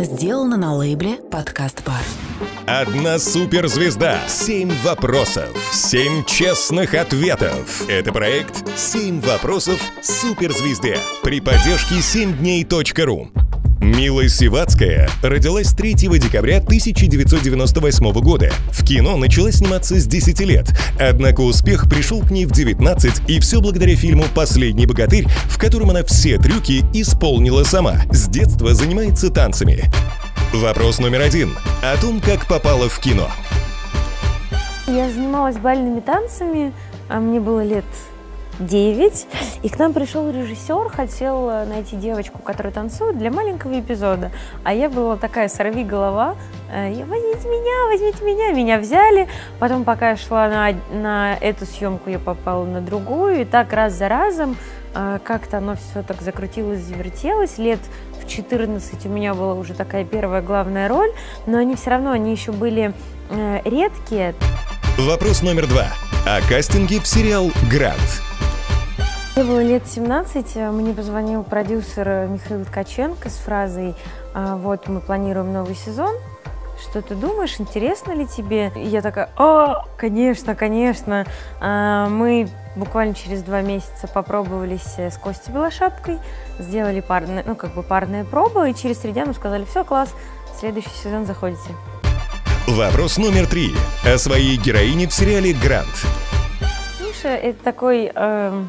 Сделано на лейбле «Подкаст Бар». Одна суперзвезда. Семь вопросов. Семь честных ответов. Это проект «Семь вопросов суперзвезды» при поддержке 7дней.ру. Мила Сивацкая родилась 3 декабря 1998 года. В кино начала сниматься с 10 лет, однако успех пришел к ней в 19, и все благодаря фильму «Последний богатырь», в котором она все трюки исполнила сама. С детства занимается танцами. Вопрос номер один. О том, как попала в кино. Я занималась бальными танцами, а мне было лет 9, и к нам пришел режиссер, хотел э, найти девочку, которая танцует для маленького эпизода. А я была такая сорви голова, э, возьмите меня, возьмите меня, меня взяли. Потом, пока я шла на, на эту съемку, я попала на другую, и так раз за разом э, как-то оно все так закрутилось, завертелось. Лет в 14 у меня была уже такая первая главная роль, но они все равно, они еще были редкие. Вопрос номер два. О кастинге в сериал «Грант». Мне было лет 17, э, мне позвонил продюсер э, Михаил Ткаченко с фразой «А, «Вот мы планируем новый сезон, что ты думаешь, интересно ли тебе?» И я такая «О, конечно, конечно». А, мы буквально через два месяца попробовались э, с Костей Белошапкой, сделали парные, ну, как бы парные пробы, и через три дня нам сказали «Все, класс, следующий сезон заходите». Вопрос номер три. О своей героине в сериале «Грант». Миша – это такой... Э,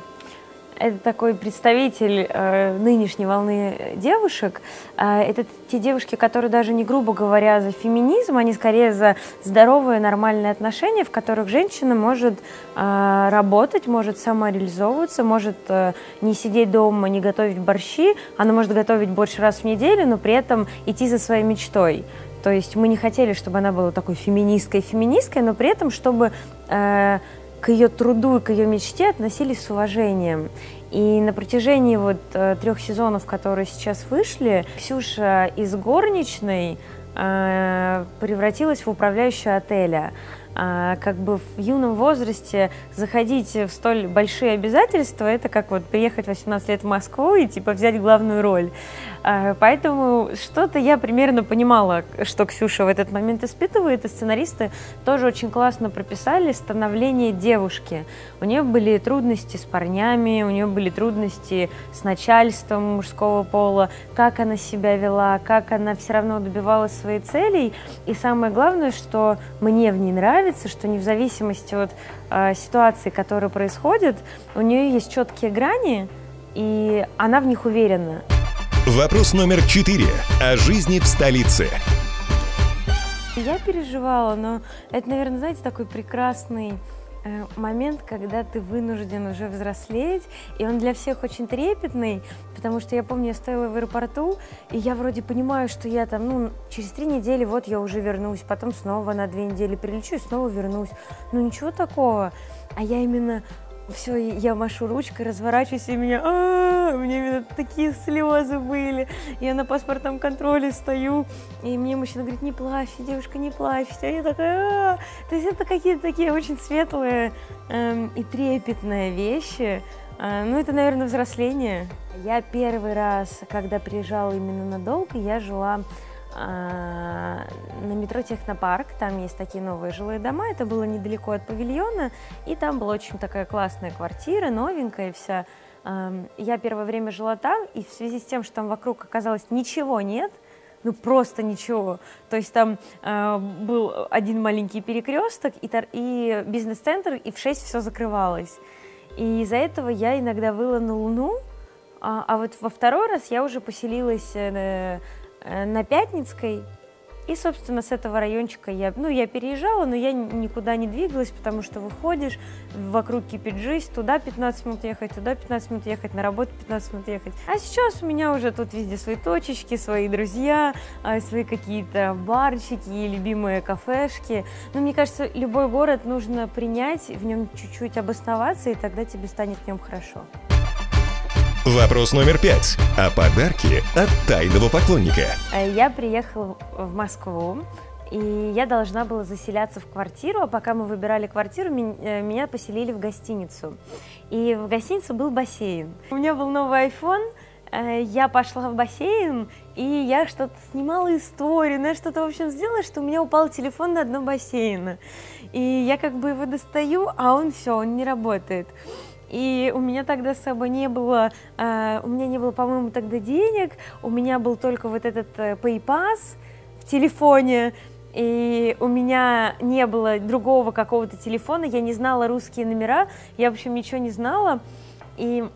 это такой представитель э, нынешней волны девушек. Э, это те девушки, которые даже не грубо говоря за феминизм, они скорее за здоровые нормальные отношения, в которых женщина может э, работать, может самореализовываться, может э, не сидеть дома, не готовить борщи, она может готовить больше раз в неделю, но при этом идти за своей мечтой. То есть мы не хотели, чтобы она была такой феминисткой-феминисткой, но при этом, чтобы э, к ее труду и к ее мечте относились с уважением. И на протяжении вот э, трех сезонов, которые сейчас вышли, Ксюша из горничной э, превратилась в управляющую отеля. А, как бы в юном возрасте заходить в столь большие обязательства, это как вот приехать 18 лет в Москву и типа взять главную роль. А, поэтому что-то я примерно понимала, что Ксюша в этот момент испытывает, и сценаристы тоже очень классно прописали становление девушки. У нее были трудности с парнями, у нее были трудности с начальством мужского пола, как она себя вела, как она все равно добивалась своих целей. И самое главное, что мне в ней нравится, что не в зависимости от э, ситуации, которая происходит, у нее есть четкие грани, и она в них уверена. Вопрос номер четыре. О жизни в столице. Я переживала, но это, наверное, знаете, такой прекрасный момент, когда ты вынужден уже взрослеть, и он для всех очень трепетный, потому что я помню, я стояла в аэропорту, и я вроде понимаю, что я там, ну, через три недели вот я уже вернусь, потом снова на две недели прилечу и снова вернусь. Ну, ничего такого. А я именно все, я машу ручкой, разворачиваюсь, и меня, а, у меня такие слезы были. Я на паспортном контроле стою, и мне мужчина говорит, не плачь, девушка, не плачь. А я такая, а, то есть это какие-то такие очень светлые эм, и трепетные вещи. А, ну, это, наверное, взросление. Я первый раз, когда приезжала именно надолго, я жила на метро Технопарк, там есть такие новые жилые дома, это было недалеко от павильона, и там была очень такая классная квартира, новенькая вся. Я первое время жила там, и в связи с тем, что там вокруг оказалось ничего нет, ну просто ничего. То есть там э, был один маленький перекресток и, бизнес-центр, и в 6 все закрывалось. И из-за этого я иногда выла на Луну, а, а вот во второй раз я уже поселилась Э, на Пятницкой. И, собственно, с этого райончика я, ну, я переезжала, но я никуда не двигалась, потому что выходишь, вокруг кипит жизнь, туда 15 минут ехать, туда 15 минут ехать, на работу 15 минут ехать. А сейчас у меня уже тут везде свои точечки, свои друзья, а, свои какие-то барчики, любимые кафешки. Но мне кажется, любой город нужно принять, в нем чуть-чуть обосноваться, и тогда тебе станет в нем хорошо. Вопрос номер пять. О подарке от тайного поклонника. Э, я приехала в Москву, и я должна была заселяться в квартиру, а пока мы выбирали квартиру, э, меня поселили в гостиницу. И в гостинице был бассейн. У меня был новый iPhone, э, я пошла в бассейн, и я что-то снимала историю, я что-то, в общем, сделала, что у меня упал телефон на дно бассейна. И я как бы его достаю, а он все, он не работает. И у меня тогда с собой не было, э, у меня не было, по-моему, тогда денег, у меня был только вот этот э, PayPass в телефоне, и у меня не было другого какого-то телефона, я не знала русские номера, я, в общем, ничего не знала, и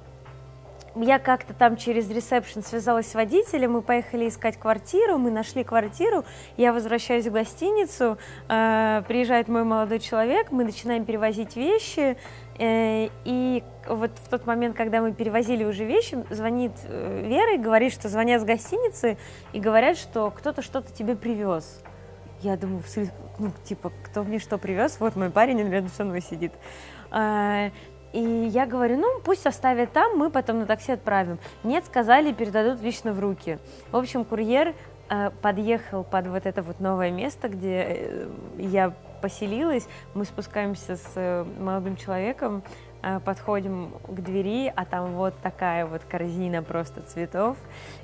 я как-то там через ресепшн связалась с водителем, мы поехали искать квартиру, мы нашли квартиру, я возвращаюсь в гостиницу, э, приезжает мой молодой человек, мы начинаем перевозить вещи, э, и вот в тот момент, когда мы перевозили уже вещи, звонит э, Вера и говорит, что звонят с гостиницы и говорят, что кто-то что-то тебе привез. Я думаю, ну, типа, кто мне что привез? Вот мой парень, он рядом со мной сидит. И я говорю, ну, пусть оставят там, мы потом на такси отправим. Нет, сказали, передадут лично в руки. В общем, курьер э, подъехал под вот это вот новое место, где э, я поселилась. Мы спускаемся с э, молодым человеком, э, подходим к двери, а там вот такая вот корзина просто цветов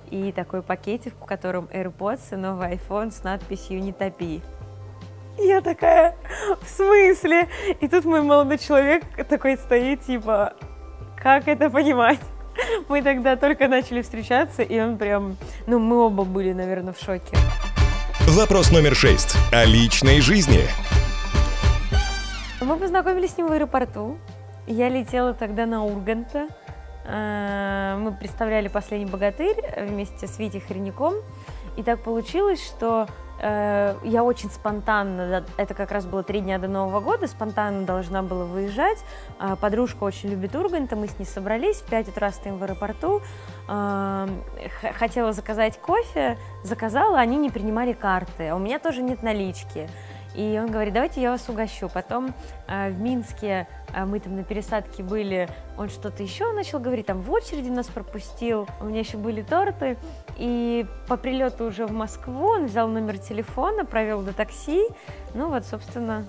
и такой пакетик, в котором AirPods и новый iPhone с надписью «Не топи». Я такая, в смысле? И тут мой молодой человек такой стоит, типа, как это понимать? Мы тогда только начали встречаться, и он прям, ну, мы оба были, наверное, в шоке. Вопрос номер шесть. О личной жизни. Мы познакомились с ним в аэропорту. Я летела тогда на Урганта. А, мы представляли «Последний богатырь» вместе с Витей Хреняком. И так получилось, что я очень спонтанно, это как раз было три дня до Нового года, спонтанно должна была выезжать. А, подружка очень любит Урганта, мы с ней собрались, в 5 утра стоим в аэропорту. Хотела заказать кофе, заказала, они не принимали карты, а у меня тоже нет налички. И он говорит, давайте я вас угощу. Потом э, в Минске э, мы там на пересадке были, он что-то еще начал говорить, там в очереди нас пропустил, у меня еще были торты. И по прилету уже в Москву он взял номер телефона, провел до такси. Ну вот, собственно,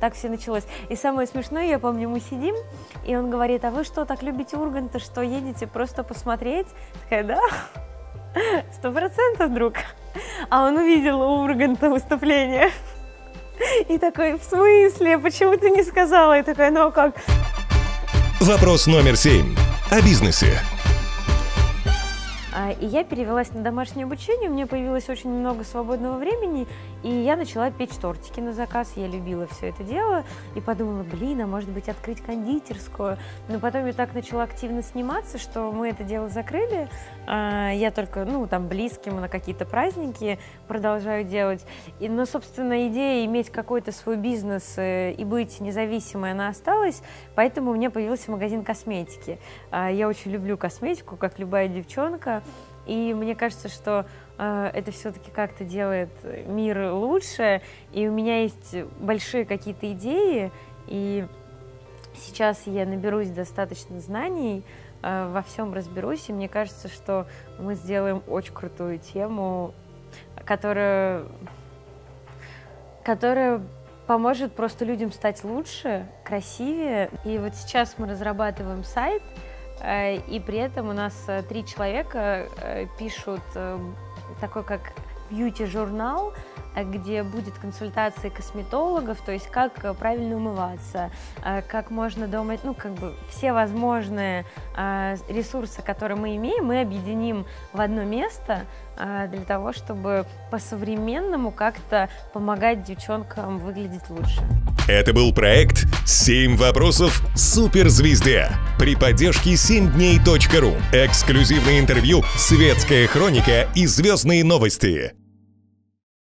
так все началось. И самое смешное, я помню, мы сидим, и он говорит, а вы что, так любите Урганта, что едете просто посмотреть? Такая, да, сто процентов, друг. А он увидел у Урганта выступление. И такой, в смысле? Почему ты не сказала? И такая, ну а как? Вопрос номер семь. О бизнесе. И я перевелась на домашнее обучение, у меня появилось очень много свободного времени, и я начала печь тортики на заказ. Я любила все это дело и подумала, блин, а может быть открыть кондитерскую. Но потом я так начала активно сниматься, что мы это дело закрыли. А, я только, ну, там, близким на какие-то праздники продолжаю делать. И, но, собственно, идея иметь какой-то свой бизнес э, и быть независимой, она осталась, поэтому у меня появился магазин косметики. А, я очень люблю косметику, как любая девчонка. И мне кажется, что э, это все-таки как-то делает мир лучше. И у меня есть большие какие-то идеи, и сейчас я наберусь достаточно знаний, э, во всем разберусь, и мне кажется, что мы сделаем очень крутую тему, которая, которая поможет просто людям стать лучше, красивее. И вот сейчас мы разрабатываем сайт, и при этом у нас э, три человека э, пишут такой как бьюти-журнал, где будет консультация косметологов, то есть как правильно умываться, как можно дома, ну, как бы все возможные ресурсы, которые мы имеем, мы объединим в одно место для того, чтобы по-современному как-то помогать девчонкам выглядеть лучше. Это был проект «Семь вопросов суперзвезде» при поддержке 7дней.ру. Эксклюзивное интервью, светская хроника и звездные новости.